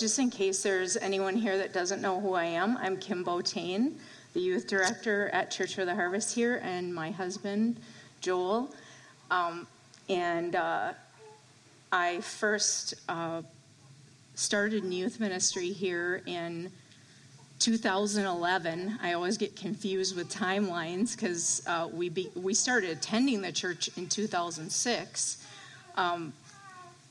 Just in case there's anyone here that doesn't know who I am, I'm Kim Botane, the youth director at Church of the Harvest here, and my husband, Joel. Um, and uh, I first uh, started in youth ministry here in 2011. I always get confused with timelines because uh, we, be- we started attending the church in 2006. Um,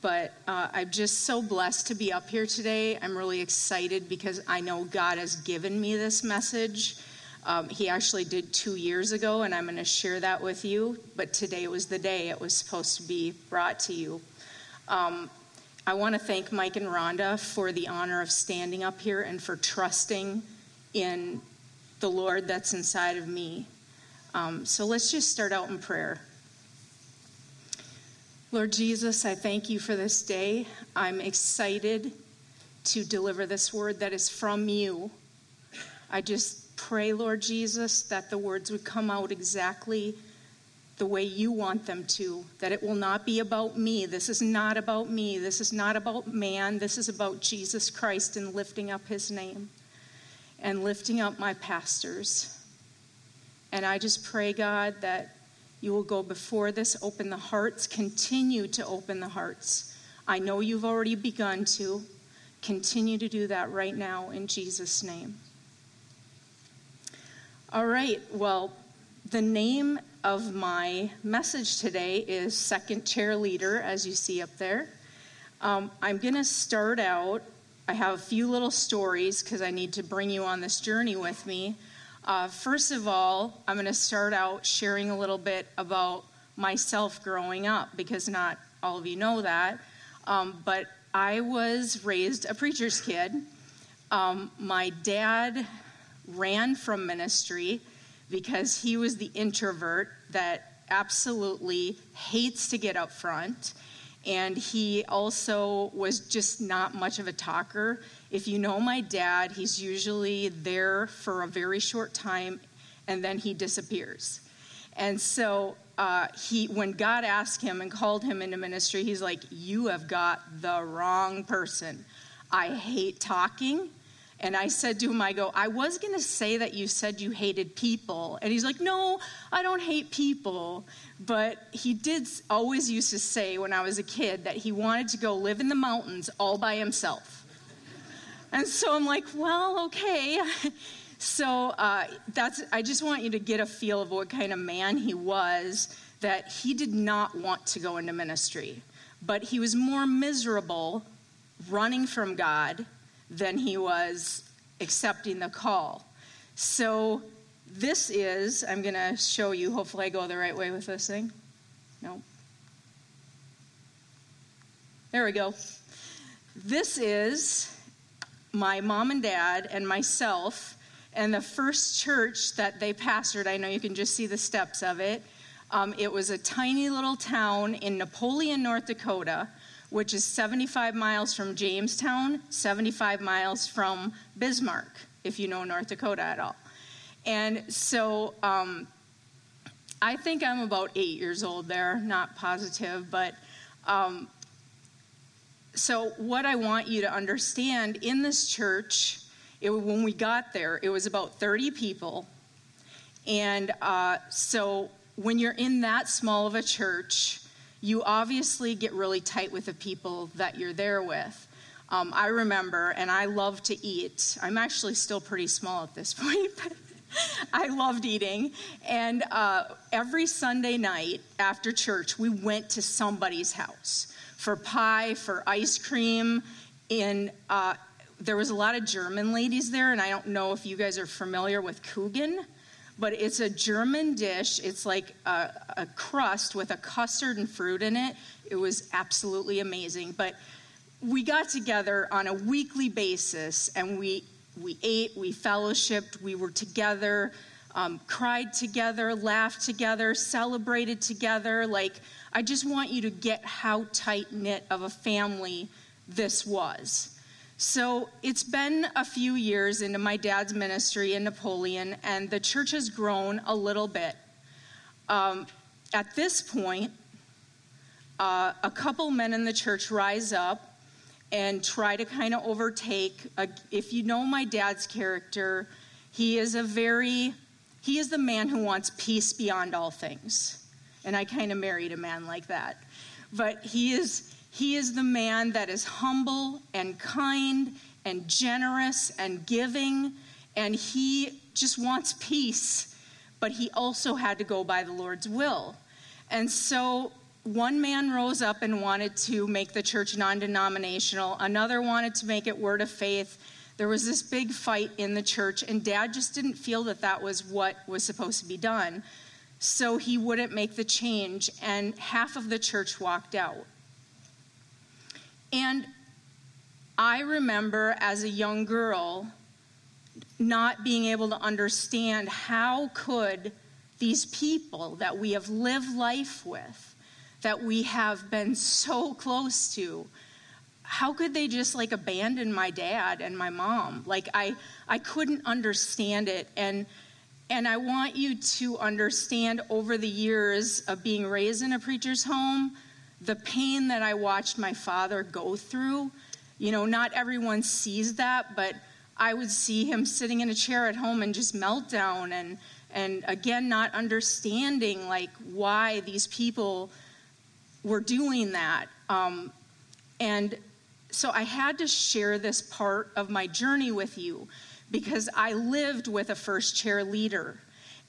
but uh, I'm just so blessed to be up here today. I'm really excited because I know God has given me this message. Um, he actually did two years ago, and I'm going to share that with you. But today was the day it was supposed to be brought to you. Um, I want to thank Mike and Rhonda for the honor of standing up here and for trusting in the Lord that's inside of me. Um, so let's just start out in prayer. Lord Jesus, I thank you for this day. I'm excited to deliver this word that is from you. I just pray, Lord Jesus, that the words would come out exactly the way you want them to, that it will not be about me. This is not about me. This is not about man. This is about Jesus Christ and lifting up his name and lifting up my pastors. And I just pray, God, that you will go before this, open the hearts, continue to open the hearts. I know you've already begun to. Continue to do that right now in Jesus' name. All right, well, the name of my message today is Second Chair Leader, as you see up there. Um, I'm going to start out. I have a few little stories because I need to bring you on this journey with me. Uh, first of all, I'm going to start out sharing a little bit about myself growing up because not all of you know that. Um, but I was raised a preacher's kid. Um, my dad ran from ministry because he was the introvert that absolutely hates to get up front. And he also was just not much of a talker. If you know my dad, he's usually there for a very short time and then he disappears. And so uh, he, when God asked him and called him into ministry, he's like, You have got the wrong person. I hate talking. And I said to him, I go, I was going to say that you said you hated people. And he's like, No, I don't hate people. But he did always used to say when I was a kid that he wanted to go live in the mountains all by himself. And so I'm like, Well, okay. So uh, that's, I just want you to get a feel of what kind of man he was, that he did not want to go into ministry. But he was more miserable running from God than he was accepting the call. So this is, I'm going to show you, hopefully I go the right way with this thing. No. There we go. This is my mom and dad and myself and the first church that they pastored. I know you can just see the steps of it. Um, it was a tiny little town in Napoleon, North Dakota which is 75 miles from Jamestown, 75 miles from Bismarck, if you know North Dakota at all. And so um, I think I'm about eight years old there, not positive, but um, so what I want you to understand in this church, it, when we got there, it was about 30 people. And uh, so when you're in that small of a church, you obviously get really tight with the people that you're there with. Um, I remember, and I love to eat. I'm actually still pretty small at this point, but I loved eating. And uh, every Sunday night after church, we went to somebody's house for pie, for ice cream. And uh, there was a lot of German ladies there, and I don't know if you guys are familiar with Kuchen but it's a German dish. It's like a, a, crust with a custard and fruit in it. It was absolutely amazing. But we got together on a weekly basis and we we ate, we fellowshipped, we were together, um, cried together, laughed together, celebrated together. Like, I just want you to get how tight knit of a family this was. So, it's been a few years into my dad's ministry in Napoleon, and the church has grown a little bit. Um, at this point, uh, a couple men in the church rise up and try to kind of overtake. A, if you know my dad's character, he is a very, he is the man who wants peace beyond all things. And I kind of married a man like that. But he is, he is the man that is humble and kind and generous and giving. And he just wants peace. But he also had to go by the Lord's will. And so one man rose up and wanted to make the church non denominational, another wanted to make it word of faith. There was this big fight in the church, and dad just didn't feel that that was what was supposed to be done. So he wouldn't make the change, and half of the church walked out. And I remember as a young girl not being able to understand how could these people that we have lived life with that we have been so close to how could they just like abandon my dad and my mom? Like i i couldn't understand it. And and i want you to understand over the years of being raised in a preacher's home the pain that i watched my father go through you know not everyone sees that but i would see him sitting in a chair at home and just meltdown and and again not understanding like why these people were doing that. Um, and so I had to share this part of my journey with you because I lived with a first chair leader.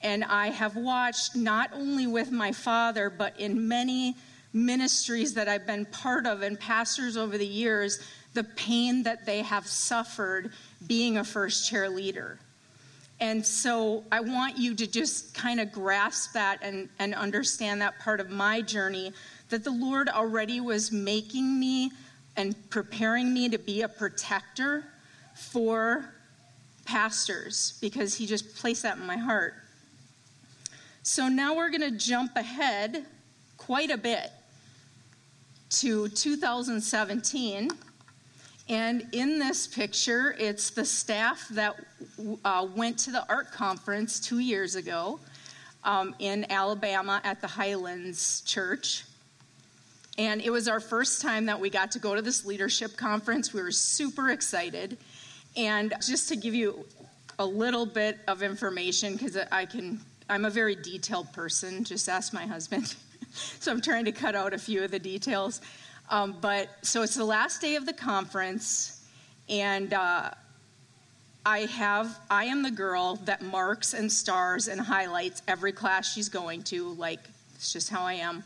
And I have watched not only with my father, but in many ministries that I've been part of and pastors over the years, the pain that they have suffered being a first chair leader. And so I want you to just kind of grasp that and, and understand that part of my journey that the Lord already was making me and preparing me to be a protector for pastors because He just placed that in my heart. So now we're going to jump ahead quite a bit to 2017. And in this picture, it's the staff that uh, went to the ARC conference two years ago um, in Alabama at the Highlands Church. And it was our first time that we got to go to this leadership conference. We were super excited. And just to give you a little bit of information, because I can, I'm a very detailed person, just ask my husband. so I'm trying to cut out a few of the details. Um, but so it's the last day of the conference, and uh, I have, I am the girl that marks and stars and highlights every class she's going to. Like, it's just how I am.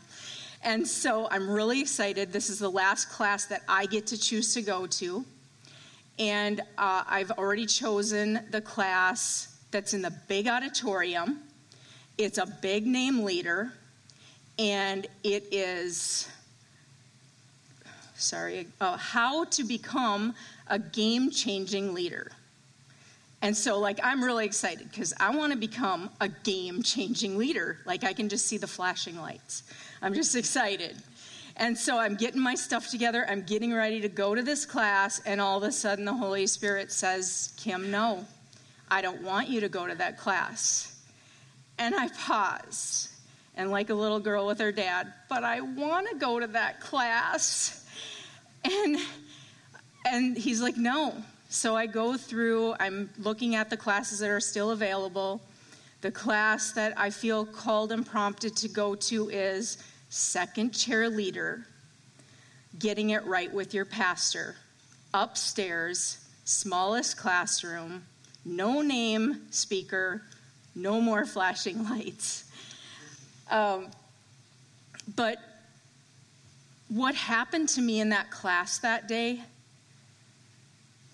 And so I'm really excited. This is the last class that I get to choose to go to. And uh, I've already chosen the class that's in the big auditorium. It's a big name leader, and it is, sorry, uh, how to become a game changing leader. And so, like, I'm really excited because I want to become a game changing leader. Like, I can just see the flashing lights. I'm just excited. And so I'm getting my stuff together. I'm getting ready to go to this class. And all of a sudden, the Holy Spirit says, Kim, no, I don't want you to go to that class. And I pause. And like a little girl with her dad, but I want to go to that class. And and he's like, "No." So I go through, I'm looking at the classes that are still available. The class that I feel called and prompted to go to is second chair leader, getting it right with your pastor, upstairs, smallest classroom, no name speaker, no more flashing lights. Um, but what happened to me in that class that day,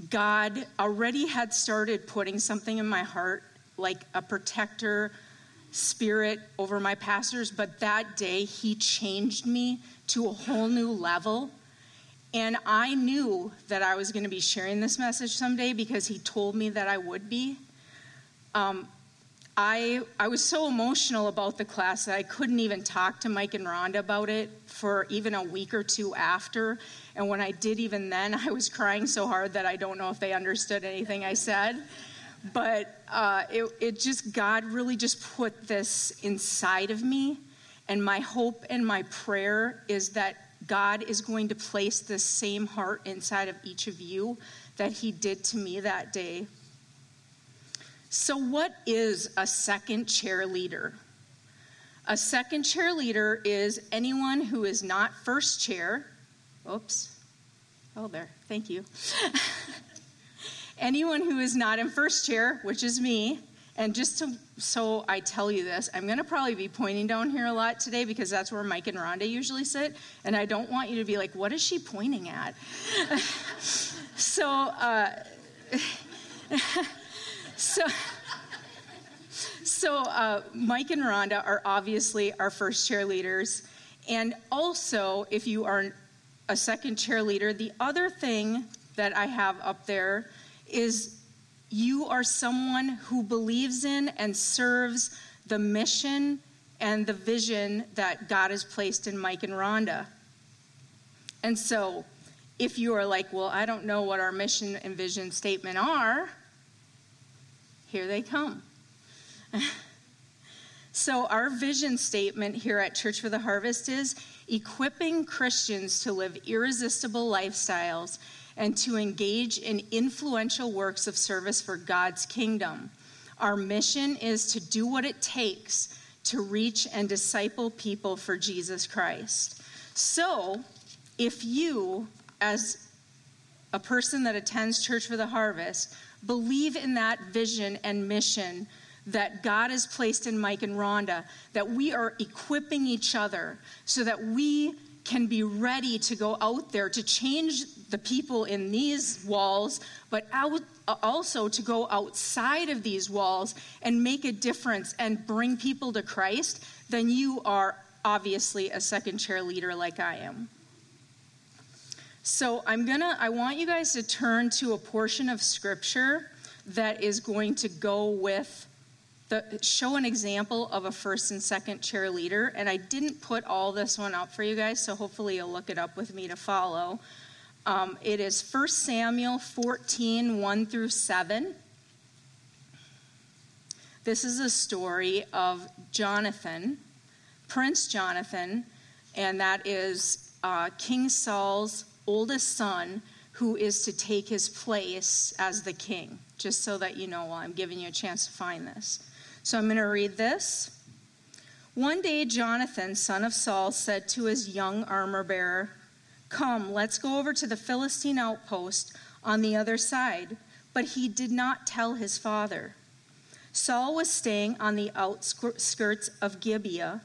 God already had started putting something in my heart, like a protector, spirit over my pastors, but that day he changed me to a whole new level. And I knew that I was going to be sharing this message someday because he told me that I would be. Um, I, I was so emotional about the class that I couldn't even talk to Mike and Rhonda about it for even a week or two after. And when I did, even then, I was crying so hard that I don't know if they understood anything I said. But uh, it, it just, God really just put this inside of me. And my hope and my prayer is that God is going to place this same heart inside of each of you that He did to me that day. So, what is a second chair leader? A second chair leader is anyone who is not first chair. Oops. Oh, there. Thank you. anyone who is not in first chair, which is me, and just to, so I tell you this, I'm going to probably be pointing down here a lot today because that's where Mike and Rhonda usually sit. And I don't want you to be like, what is she pointing at? so, uh, so, so uh, Mike and Rhonda are obviously our first chair leaders. And also, if you are a second chair leader, the other thing that I have up there is you are someone who believes in and serves the mission and the vision that God has placed in Mike and Rhonda. And so, if you are like, well, I don't know what our mission and vision statement are, here they come. so, our vision statement here at Church for the Harvest is equipping Christians to live irresistible lifestyles and to engage in influential works of service for God's kingdom. Our mission is to do what it takes to reach and disciple people for Jesus Christ. So, if you, as a person that attends Church for the Harvest, believe in that vision and mission that God has placed in Mike and Rhonda, that we are equipping each other so that we can be ready to go out there to change the people in these walls, but out, also to go outside of these walls and make a difference and bring people to Christ, then you are obviously a second chair leader like I am. So I'm gonna, I want you guys to turn to a portion of scripture that is going to go with the, show an example of a first and second chair leader. And I didn't put all this one up for you guys, so hopefully you'll look it up with me to follow. Um, it is 1 Samuel 14 1 through 7. This is a story of Jonathan, Prince Jonathan, and that is uh, King Saul's oldest son who is to take his place as the king. Just so that you know, while I'm giving you a chance to find this. So I'm going to read this. One day, Jonathan, son of Saul, said to his young armor bearer, Come, let's go over to the Philistine outpost on the other side. But he did not tell his father. Saul was staying on the outskirts of Gibeah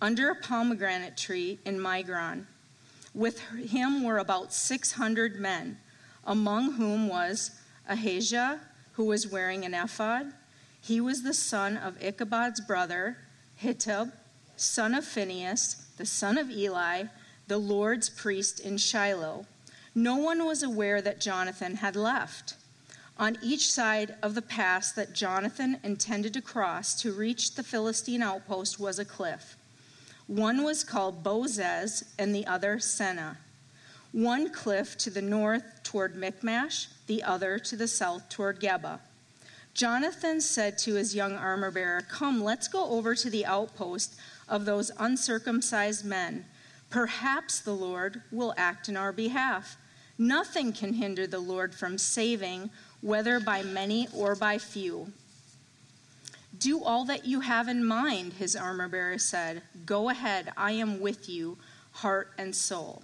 under a pomegranate tree in Migron. With him were about 600 men, among whom was Ahijah, who was wearing an ephod, he was the son of Ichabod's brother, Ahitub, son of Phinehas, the son of Eli, the Lord's priest in Shiloh. No one was aware that Jonathan had left. On each side of the pass that Jonathan intended to cross to reach the Philistine outpost was a cliff. One was called Bozez and the other Seneh. One cliff to the north toward Michmash, the other to the south toward Geba. Jonathan said to his young armor bearer, Come, let's go over to the outpost of those uncircumcised men. Perhaps the Lord will act in our behalf. Nothing can hinder the Lord from saving, whether by many or by few. Do all that you have in mind, his armor bearer said. Go ahead, I am with you, heart and soul.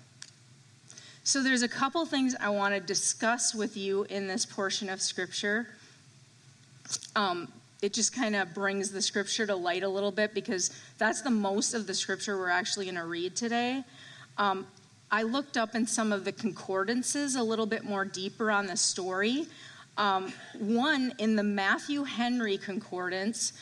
So, there's a couple things I want to discuss with you in this portion of Scripture um, it just kind of brings the scripture to light a little bit because that's the most of the scripture we're actually going to read today. Um, I looked up in some of the concordances a little bit more deeper on the story. Um, one, in the Matthew Henry Concordance,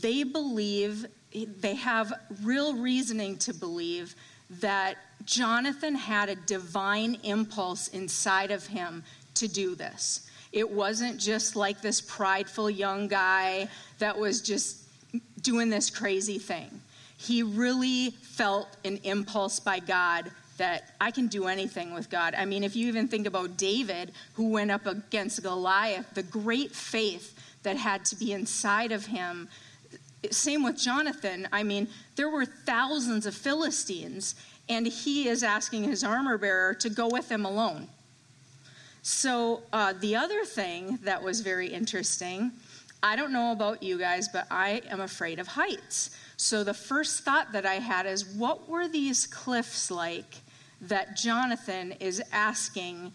they believe, they have real reasoning to believe that Jonathan had a divine impulse inside of him to do this. It wasn't just like this prideful young guy that was just doing this crazy thing. He really felt an impulse by God that I can do anything with God. I mean, if you even think about David, who went up against Goliath, the great faith that had to be inside of him. Same with Jonathan. I mean, there were thousands of Philistines, and he is asking his armor bearer to go with him alone. So, uh, the other thing that was very interesting I don't know about you guys, but I am afraid of heights. So, the first thought that I had is what were these cliffs like that Jonathan is asking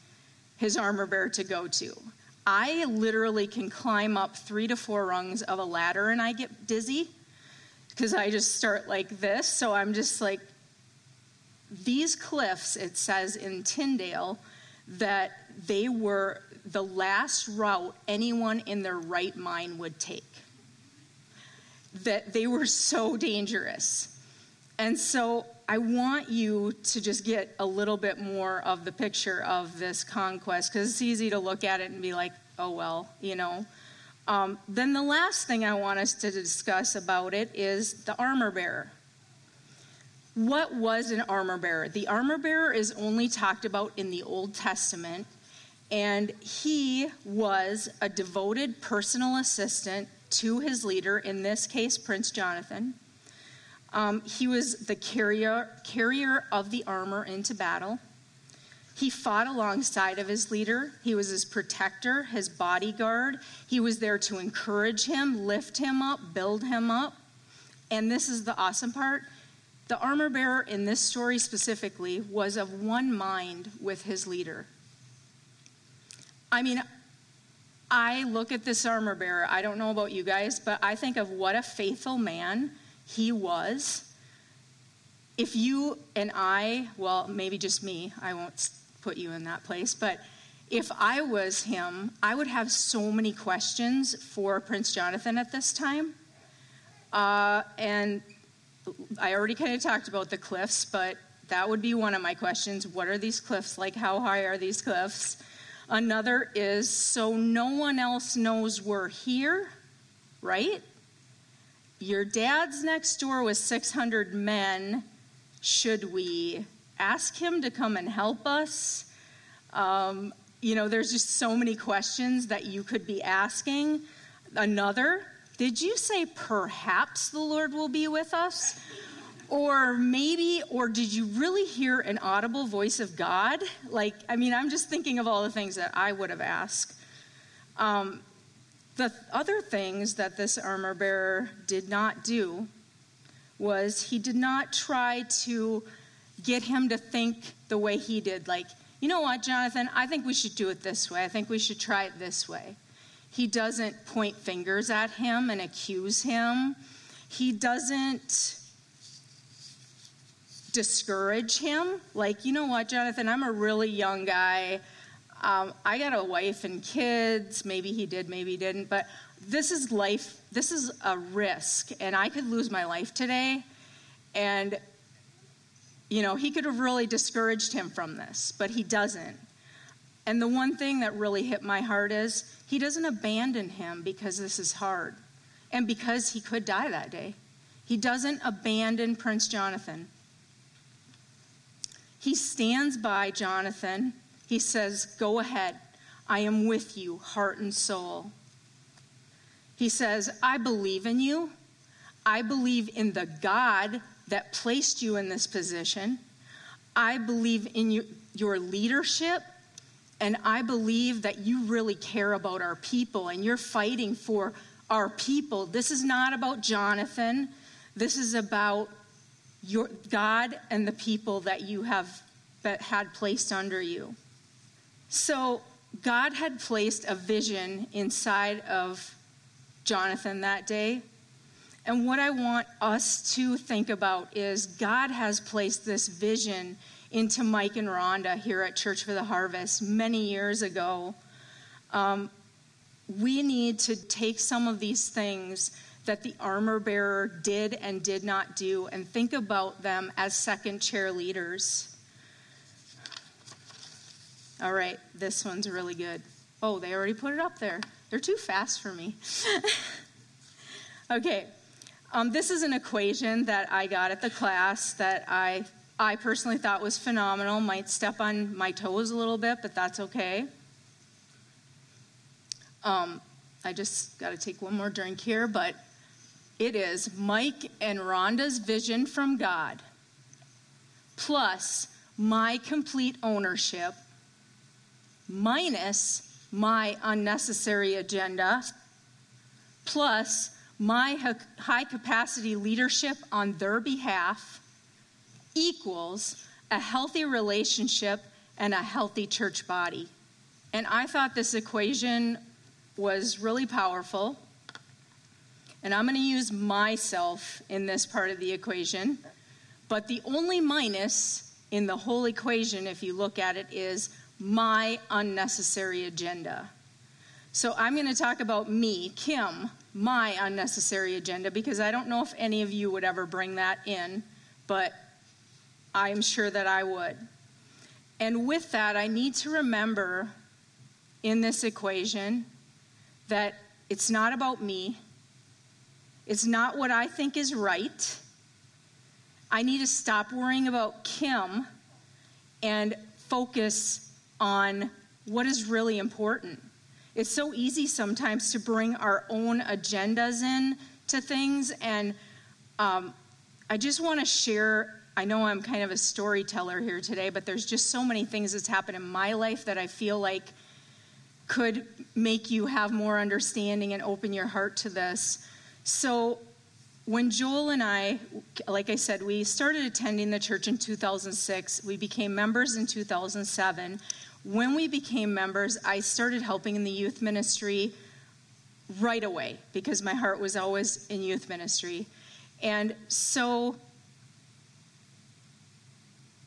his armor bearer to go to? I literally can climb up three to four rungs of a ladder and I get dizzy because I just start like this. So I'm just like, these cliffs, it says in Tyndale that they were the last route anyone in their right mind would take. That they were so dangerous. And so I want you to just get a little bit more of the picture of this conquest because it's easy to look at it and be like, oh, well, you know. Um, then the last thing I want us to discuss about it is the armor bearer. What was an armor bearer? The armor bearer is only talked about in the Old Testament, and he was a devoted personal assistant to his leader, in this case, Prince Jonathan. Um, he was the carrier, carrier of the armor into battle. He fought alongside of his leader. He was his protector, his bodyguard. He was there to encourage him, lift him up, build him up. And this is the awesome part the armor bearer in this story specifically was of one mind with his leader. I mean, I look at this armor bearer. I don't know about you guys, but I think of what a faithful man he was. If you and I, well, maybe just me, I won't put you in that place, but if I was him, I would have so many questions for Prince Jonathan at this time. Uh, and I already kind of talked about the cliffs, but that would be one of my questions. What are these cliffs like? How high are these cliffs? Another is so no one else knows we're here, right? Your dad's next door with 600 men. Should we ask him to come and help us? Um, you know, there's just so many questions that you could be asking. Another, did you say perhaps the Lord will be with us? Or maybe, or did you really hear an audible voice of God? Like, I mean, I'm just thinking of all the things that I would have asked. Um, the other things that this armor bearer did not do was he did not try to get him to think the way he did. Like, you know what, Jonathan, I think we should do it this way. I think we should try it this way. He doesn't point fingers at him and accuse him. He doesn't discourage him. Like, you know what, Jonathan, I'm a really young guy. Um, I got a wife and kids. Maybe he did, maybe he didn't. But this is life, this is a risk. And I could lose my life today. And, you know, he could have really discouraged him from this, but he doesn't. And the one thing that really hit my heart is he doesn't abandon him because this is hard and because he could die that day. He doesn't abandon Prince Jonathan. He stands by Jonathan he says, Go ahead. I am with you, heart and soul. He says, I believe in you. I believe in the God that placed you in this position. I believe in you, your leadership. And I believe that you really care about our people and you're fighting for our people. This is not about Jonathan. This is about your God and the people that you have that had placed under you. So God had placed a vision inside of Jonathan that day. And what I want us to think about is God has placed this vision into Mike and Rhonda here at Church for the Harvest many years ago. Um, we need to take some of these things that the armor bearer did and did not do and think about them as second chair leaders. All right, this one's really good. Oh, they already put it up there. They're too fast for me. okay, um, this is an equation that I got at the class that I, I personally thought was phenomenal. Might step on my toes a little bit, but that's okay. Um, I just got to take one more drink here, but it is Mike and Rhonda's vision from God plus my complete ownership minus my unnecessary agenda plus my high capacity leadership on their behalf equals a healthy relationship and a healthy church body. And I thought this equation was really powerful. And I'm going to use myself in this part of the equation. But the only minus in the whole equation, if you look at it, is my unnecessary agenda. So I'm going to talk about me, Kim, my unnecessary agenda, because I don't know if any of you would ever bring that in, but I'm sure that I would. And with that, I need to remember in this equation that it's not about me, it's not what I think is right. I need to stop worrying about Kim and focus on what is really important. It's so easy sometimes to bring our own agendas in to things, and um, I just want to share. I know I'm kind of a storyteller here today, but there's just so many things that's happened in my life that I feel like could make you have more understanding and open your heart to this. So, when Joel and I, like I said, we started attending the church in 2006, we became members in 2007. When we became members, I started helping in the youth ministry right away because my heart was always in youth ministry. And so,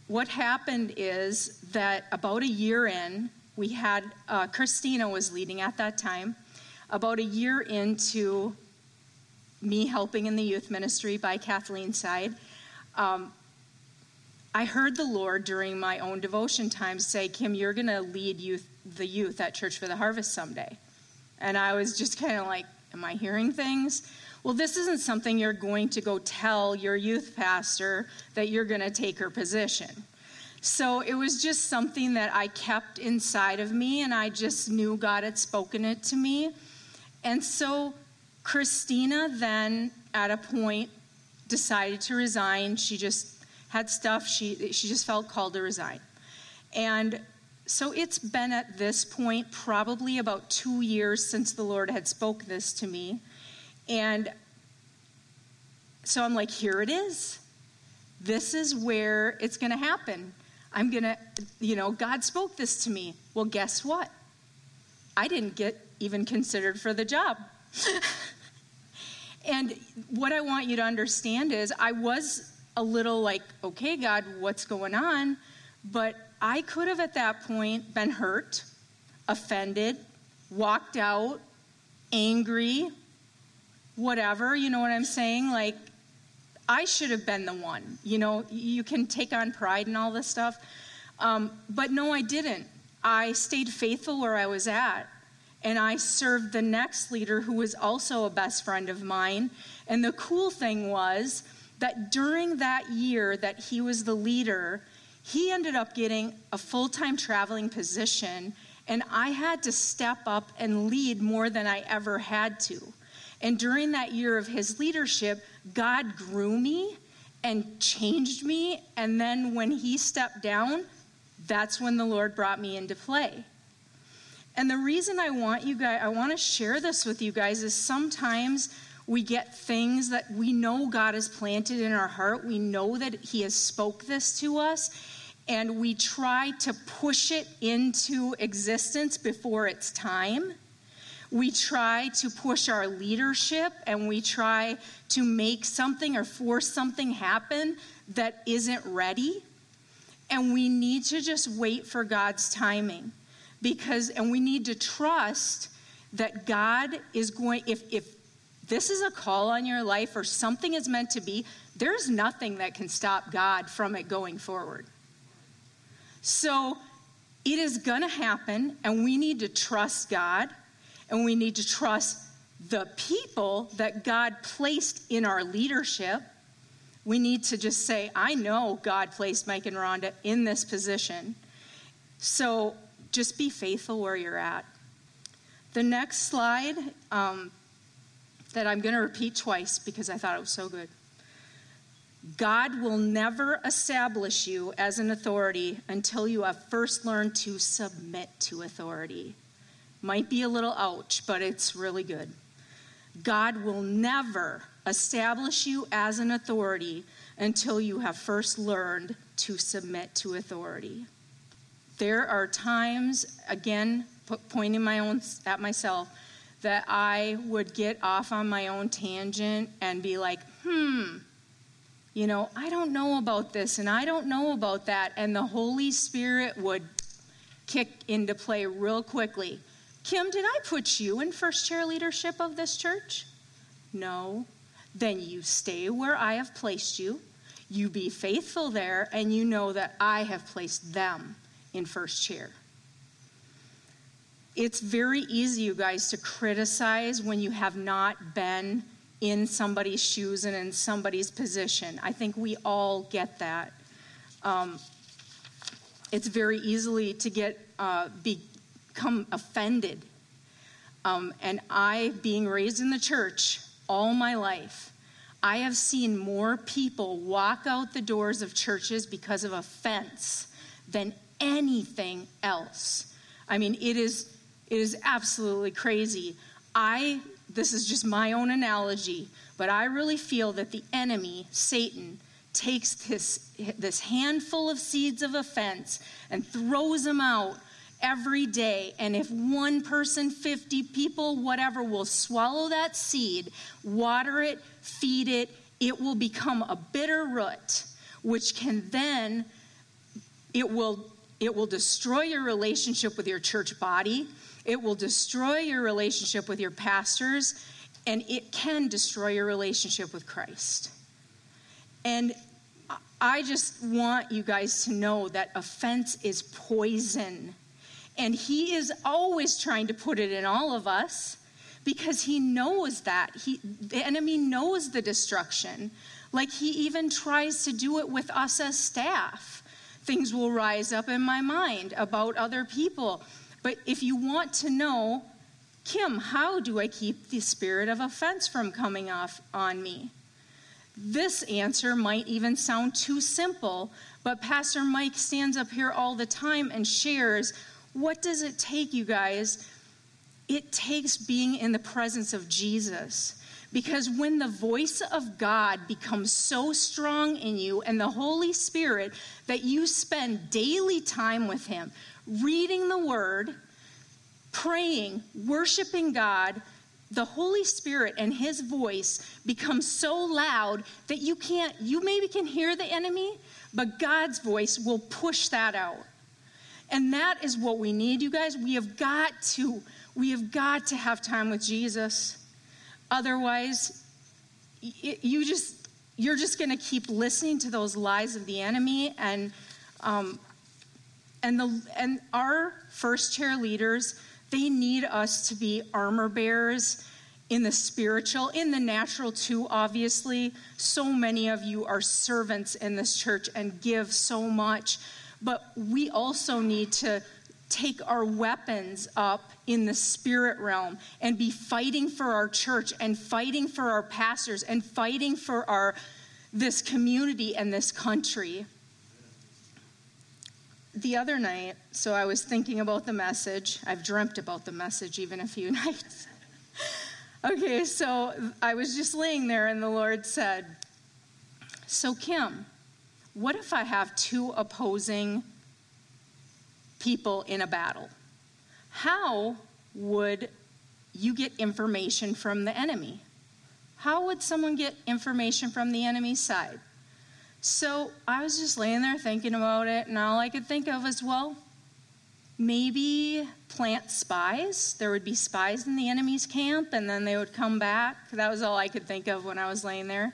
what happened is that about a year in, we had uh, Christina was leading at that time. About a year into me helping in the youth ministry by Kathleen's side, um, I heard the Lord during my own devotion time say, Kim, you're going to lead youth, the youth at Church for the Harvest someday. And I was just kind of like, Am I hearing things? Well, this isn't something you're going to go tell your youth pastor that you're going to take her position. So it was just something that I kept inside of me, and I just knew God had spoken it to me. And so Christina then, at a point, decided to resign. She just had stuff, she, she just felt called to resign. And so it's been at this point probably about two years since the Lord had spoke this to me. And so I'm like, here it is. This is where it's going to happen. I'm going to, you know, God spoke this to me. Well, guess what? I didn't get even considered for the job. and what I want you to understand is I was a little like, okay, God, what's going on? But I could have at that point been hurt, offended, walked out, angry, whatever, you know what I'm saying? Like, I should have been the one. You know, you can take on pride and all this stuff. Um, but no, I didn't. I stayed faithful where I was at. And I served the next leader who was also a best friend of mine. And the cool thing was that during that year that he was the leader, he ended up getting a full time traveling position. And I had to step up and lead more than I ever had to. And during that year of his leadership, God grew me and changed me. And then when he stepped down, that's when the Lord brought me into play. And the reason I want you guys, I want to share this with you guys is sometimes we get things that we know God has planted in our heart. We know that He has spoke this to us, and we try to push it into existence before it's time we try to push our leadership and we try to make something or force something happen that isn't ready. And we need to just wait for God's timing because, and we need to trust that God is going, if, if this is a call on your life or something is meant to be, there's nothing that can stop God from it going forward. So, It is going to happen, and we need to trust God, and we need to trust the people that God placed in our leadership. We need to just say, I know God placed Mike and Rhonda in this position. So just be faithful where you're at. The next slide um, that I'm going to repeat twice because I thought it was so good. God will never establish you as an authority until you have first learned to submit to authority. Might be a little ouch, but it's really good. God will never establish you as an authority until you have first learned to submit to authority. There are times, again, pointing my own at myself, that I would get off on my own tangent and be like, hmm, you know, I don't know about this and I don't know about that. And the Holy Spirit would kick into play real quickly. Kim, did I put you in first chair leadership of this church? No. Then you stay where I have placed you. You be faithful there, and you know that I have placed them in first chair. It's very easy, you guys, to criticize when you have not been in somebody's shoes and in somebody's position. I think we all get that. Um, it's very easily to get uh, become offended. Um, and I, being raised in the church all my life, I have seen more people walk out the doors of churches because of offense than anything else. I mean, it is it is absolutely crazy. I this is just my own analogy, but I really feel that the enemy, Satan, takes this, this handful of seeds of offense and throws them out every day. And if one person, 50 people, whatever, will swallow that seed, water it, feed it, it will become a bitter root, which can then, it will, it will destroy your relationship with your church body. It will destroy your relationship with your pastors, and it can destroy your relationship with Christ. And I just want you guys to know that offense is poison. And he is always trying to put it in all of us because he knows that. He, the enemy knows the destruction. Like he even tries to do it with us as staff. Things will rise up in my mind about other people. But if you want to know, Kim, how do I keep the spirit of offense from coming off on me? This answer might even sound too simple, but Pastor Mike stands up here all the time and shares what does it take, you guys? It takes being in the presence of Jesus. Because when the voice of God becomes so strong in you and the Holy Spirit that you spend daily time with Him, reading the Word, praying, worshiping God, the Holy Spirit and His voice become so loud that you can't, you maybe can hear the enemy, but God's voice will push that out. And that is what we need, you guys. We have got to, we have got to have time with Jesus. Otherwise, you just, you're just going to keep listening to those lies of the enemy and um, and the and our first chair leaders they need us to be armor bearers in the spiritual, in the natural too, obviously. So many of you are servants in this church and give so much. But we also need to take our weapons up in the spirit realm and be fighting for our church and fighting for our pastors and fighting for our this community and this country the other night, so I was thinking about the message. I've dreamt about the message even a few nights. okay, so I was just laying there, and the Lord said, So, Kim, what if I have two opposing people in a battle? How would you get information from the enemy? How would someone get information from the enemy's side? So I was just laying there thinking about it, and all I could think of was, well, maybe plant spies. There would be spies in the enemy's camp, and then they would come back. That was all I could think of when I was laying there.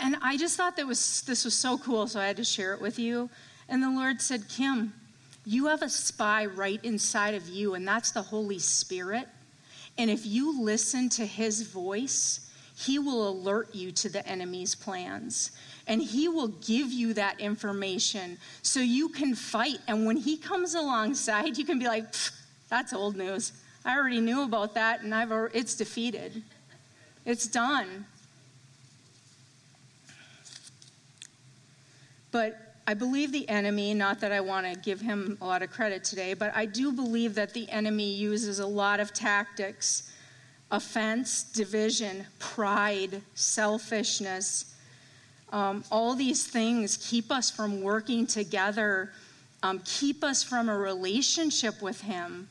And I just thought that was this was so cool, so I had to share it with you. And the Lord said, Kim, You have a spy right inside of you, and that's the Holy Spirit. And if you listen to his voice, he will alert you to the enemy's plans. And he will give you that information so you can fight. And when he comes alongside, you can be like, that's old news. I already knew about that, and I've it's defeated. It's done. But I believe the enemy, not that I want to give him a lot of credit today, but I do believe that the enemy uses a lot of tactics offense, division, pride, selfishness. Um, all these things keep us from working together, um, keep us from a relationship with Him.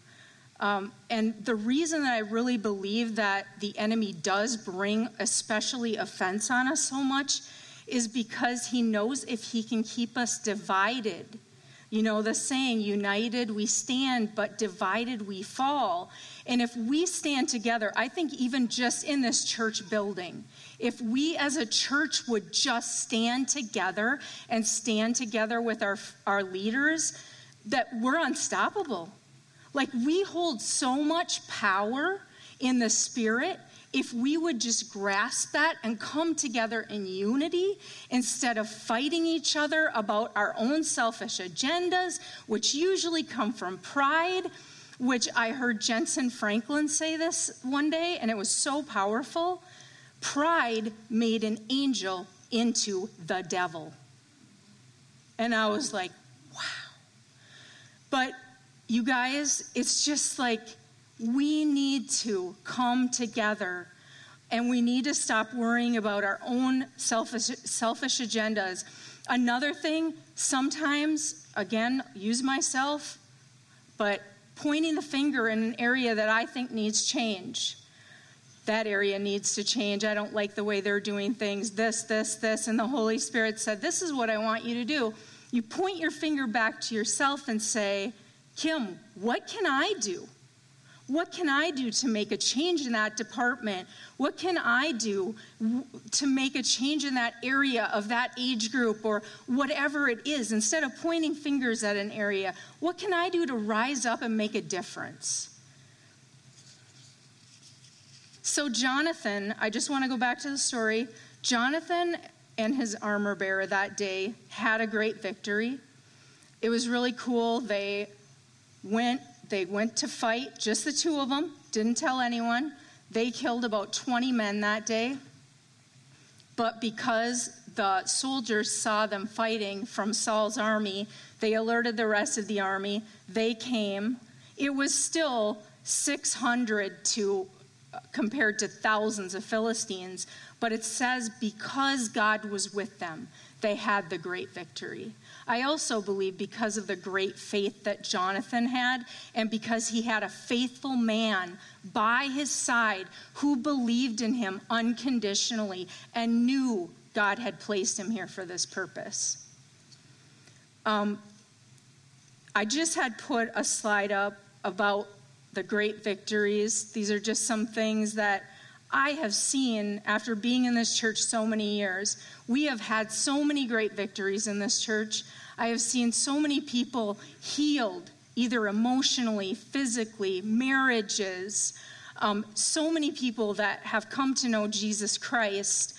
Um, and the reason that I really believe that the enemy does bring, especially offense on us so much, is because he knows if he can keep us divided. You know, the saying, united we stand, but divided we fall. And if we stand together, I think even just in this church building, if we as a church would just stand together and stand together with our, our leaders, that we're unstoppable. Like we hold so much power in the spirit if we would just grasp that and come together in unity instead of fighting each other about our own selfish agendas, which usually come from pride, which I heard Jentezen Franklin say this one day, and it was so powerful. Pride made an angel into the devil. And I was like, wow. But you guys, it's just like, we need to come together and we need to stop worrying about our own selfish, selfish agendas. Another thing, sometimes, again, use myself, but pointing the finger in an area that I think needs change. That area needs to change. I don't like the way they're doing things. This, this, this. And the Holy Spirit said, This is what I want you to do. You point your finger back to yourself and say, Kim, what can I do? What can I do to make a change in that department? What can I do to make a change in that area of that age group or whatever it is? Instead of pointing fingers at an area, what can I do to rise up and make a difference? So, Jonathan, I just want to go back to the story. Jonathan and his armor bearer that day had a great victory. It was really cool. They went they went to fight, just the two of them, didn't tell anyone. They killed about 20 men that day. But because the soldiers saw them fighting from Saul's army, they alerted the rest of the army. They came. It was still 600 to uh, compared to thousands of Philistines, but it says because God was with them, they had the great victory. I also believe because of the great faith that Jonathan had, and because he had a faithful man by his side who believed in him unconditionally and knew God had placed him here for this purpose. Um, I just had put a slide up about the great victories. These are just some things that I have seen after being in this church so many years. We have had so many great victories in this church. I have seen so many people healed, either emotionally, physically, marriages. Um, so many people that have come to know Jesus Christ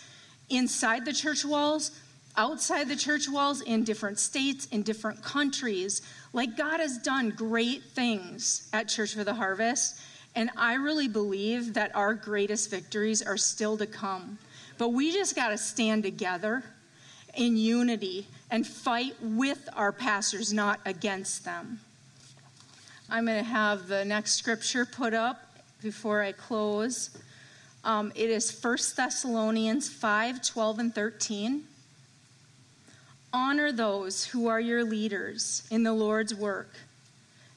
inside the church walls, outside the church walls, in different states, in different countries. Like God has done great things at Church for the Harvest. And I really believe that our greatest victories are still to come. But we just got to stand together in unity and fight with our pastors, not against them. I'm going to have the next scripture put up before I close. Um, it is 1 Thessalonians 5 12 and 13. Honor those who are your leaders in the Lord's work.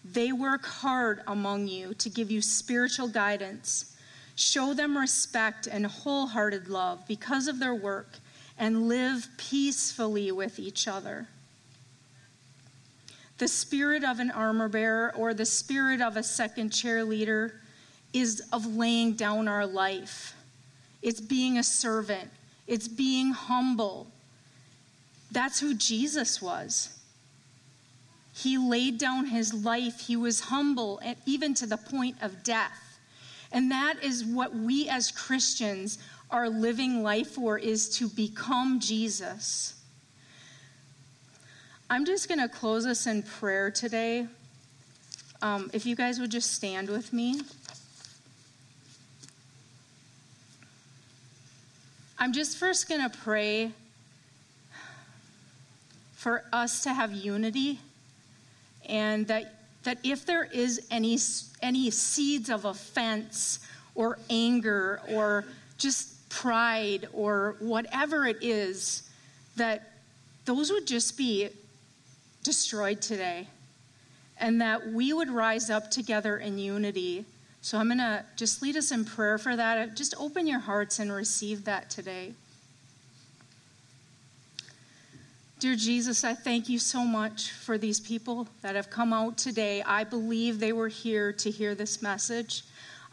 They work hard among you to give you spiritual guidance. Show them respect and wholehearted love because of their work and live peacefully with each other. The spirit of an armor bearer or the spirit of a second chair leader is of laying down our life. It's being a servant. It's being humble. That's who Jesus was. He laid down his life. He was humble, even to the point of death. And that is what we as Christians are living life for is to become Jesus. I'm just going to close us in prayer today. Um, if you guys would just stand with me. I'm just first going to pray for us to have unity and that, that if there is any, any seeds of offense or anger or just pride or whatever it is, that those would just be destroyed today. And that we would rise up together in unity. So I'm going to just lead us in prayer for that. Just open your hearts and receive that today. Dear Jesus, I thank you so much for these people that have come out today. I believe they were here to hear this message.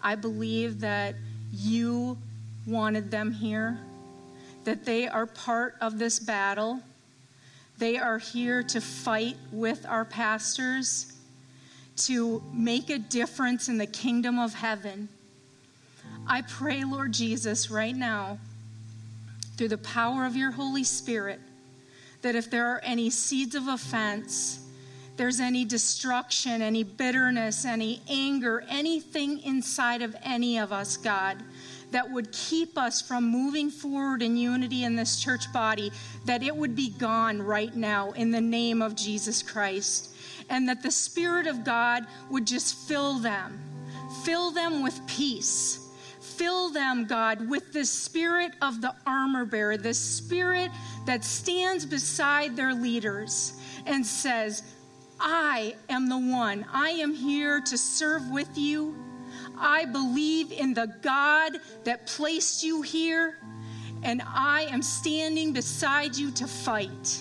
I believe that you wanted them here, that they are part of this battle. They are here to fight with our pastors, to make a difference in the kingdom of heaven. I pray, Lord Jesus, right now, through the power of your Holy Spirit, that if there are any seeds of offense, there's any destruction, any bitterness, any anger, anything inside of any of us, God, that would keep us from moving forward in unity in this church body, that it would be gone right now in the name of Jesus Christ. And that the Spirit of God would just fill them, fill them with peace fill them, God, with the spirit of the armor bearer, the spirit that stands beside their leaders and says, I am the one. I am here to serve with you. I believe in the God that placed you here, and I am standing beside you to fight.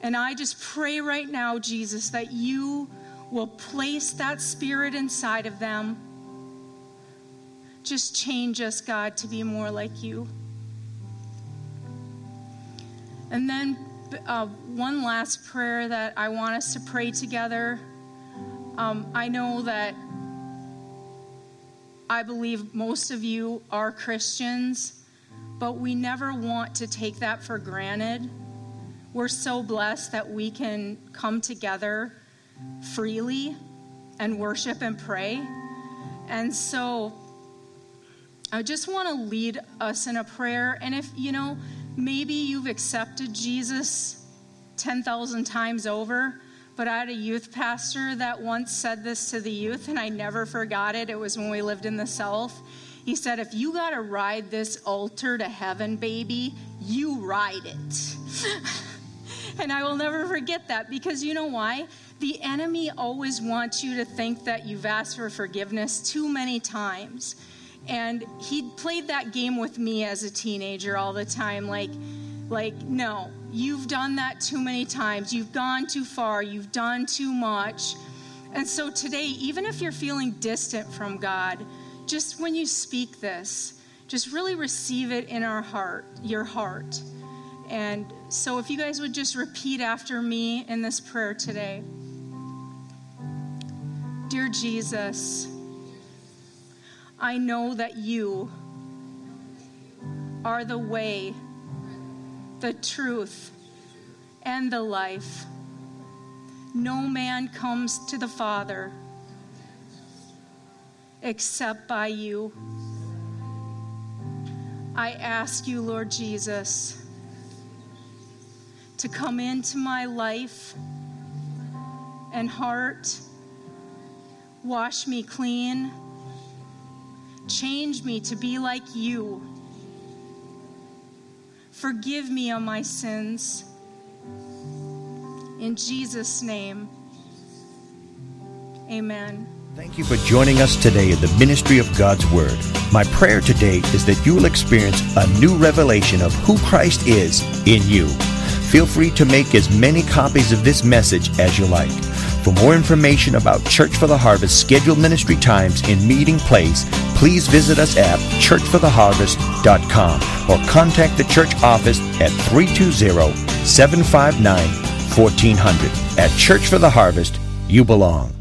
And I just pray right now, Jesus, that you will place that spirit inside of them just change us, God, to be more like you. And then uh, one last prayer that I want us to pray together. Um, I know that I believe most of you are Christians, but we never want to take that for granted. We're so blessed that we can come together freely and worship and pray. And so I just want to lead us in a prayer. And if, you know, maybe you've accepted Jesus 10,000 times over, but I had a youth pastor that once said this to the youth, and I never forgot it. It was when we lived in the South. He said, If you got to ride this altar to heaven, baby, you ride it. and I will never forget that because you know why? The enemy always wants you to think that you've asked for forgiveness too many times and he played that game with me as a teenager all the time like like no you've done that too many times. You've gone too far. You've done too much. And so today even if you're feeling distant from god just when you speak this just really receive it in our heart your heart. And so if you guys would just repeat after me in this prayer today. Dear jesus I know that you are the way, the truth, and the life. No man comes to the Father except by you. I ask you, Lord Jesus, to come into my life and heart, wash me clean Change me to be like you. Forgive me of my sins. In Jesus' name, amen. Thank you for joining us today in the ministry of God's Word. My prayer today is that you will experience a new revelation of who Christ is in you. Feel free to make as many copies of this message as you like. For more information about Church for the Harvest scheduled ministry times and meeting place, please visit us at churchfortheharvest.com or contact the church office at 320 759 1400. At Church for the Harvest, you belong.